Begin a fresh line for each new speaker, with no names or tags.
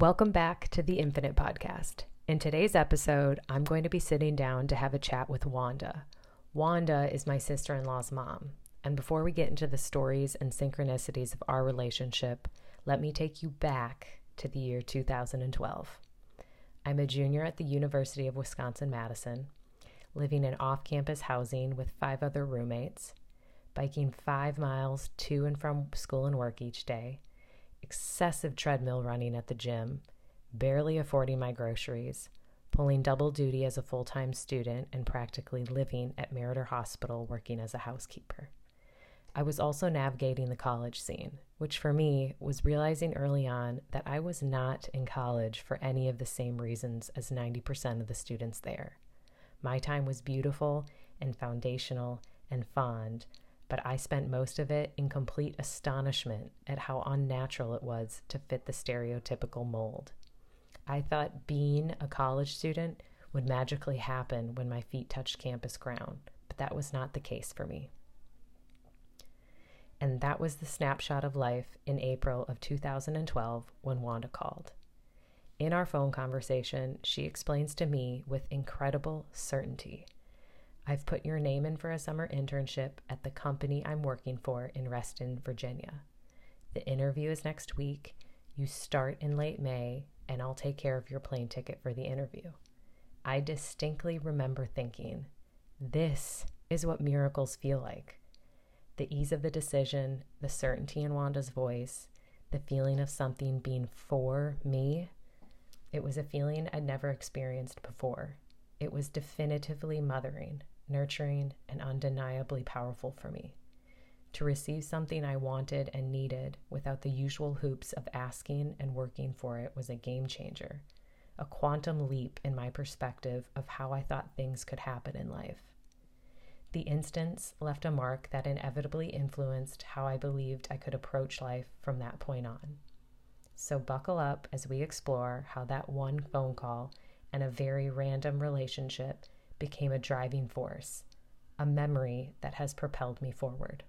Welcome back to the Infinite Podcast. In today's episode, I'm going to be sitting down to have a chat with Wanda. Wanda is my sister in law's mom. And before we get into the stories and synchronicities of our relationship, let me take you back to the year 2012. I'm a junior at the University of Wisconsin Madison, living in off campus housing with five other roommates, biking five miles to and from school and work each day excessive treadmill running at the gym, barely affording my groceries, pulling double duty as a full time student, and practically living at Meriter Hospital working as a housekeeper. I was also navigating the college scene, which for me was realizing early on that I was not in college for any of the same reasons as 90% of the students there. My time was beautiful and foundational and fond, but I spent most of it in complete astonishment at how unnatural it was to fit the stereotypical mold. I thought being a college student would magically happen when my feet touched campus ground, but that was not the case for me. And that was the snapshot of life in April of 2012 when Wanda called. In our phone conversation, she explains to me with incredible certainty I've put your name in for a summer internship at the company I'm working for in Reston, Virginia. The interview is next week. You start in late May, and I'll take care of your plane ticket for the interview. I distinctly remember thinking, this is what miracles feel like. The ease of the decision, the certainty in Wanda's voice, the feeling of something being for me. It was a feeling I'd never experienced before. It was definitively mothering, nurturing, and undeniably powerful for me. To receive something I wanted and needed without the usual hoops of asking and working for it was a game changer, a quantum leap in my perspective of how I thought things could happen in life. The instance left a mark that inevitably influenced how I believed I could approach life from that point on. So, buckle up as we explore how that one phone call and a very random relationship became a driving force, a memory that has propelled me forward.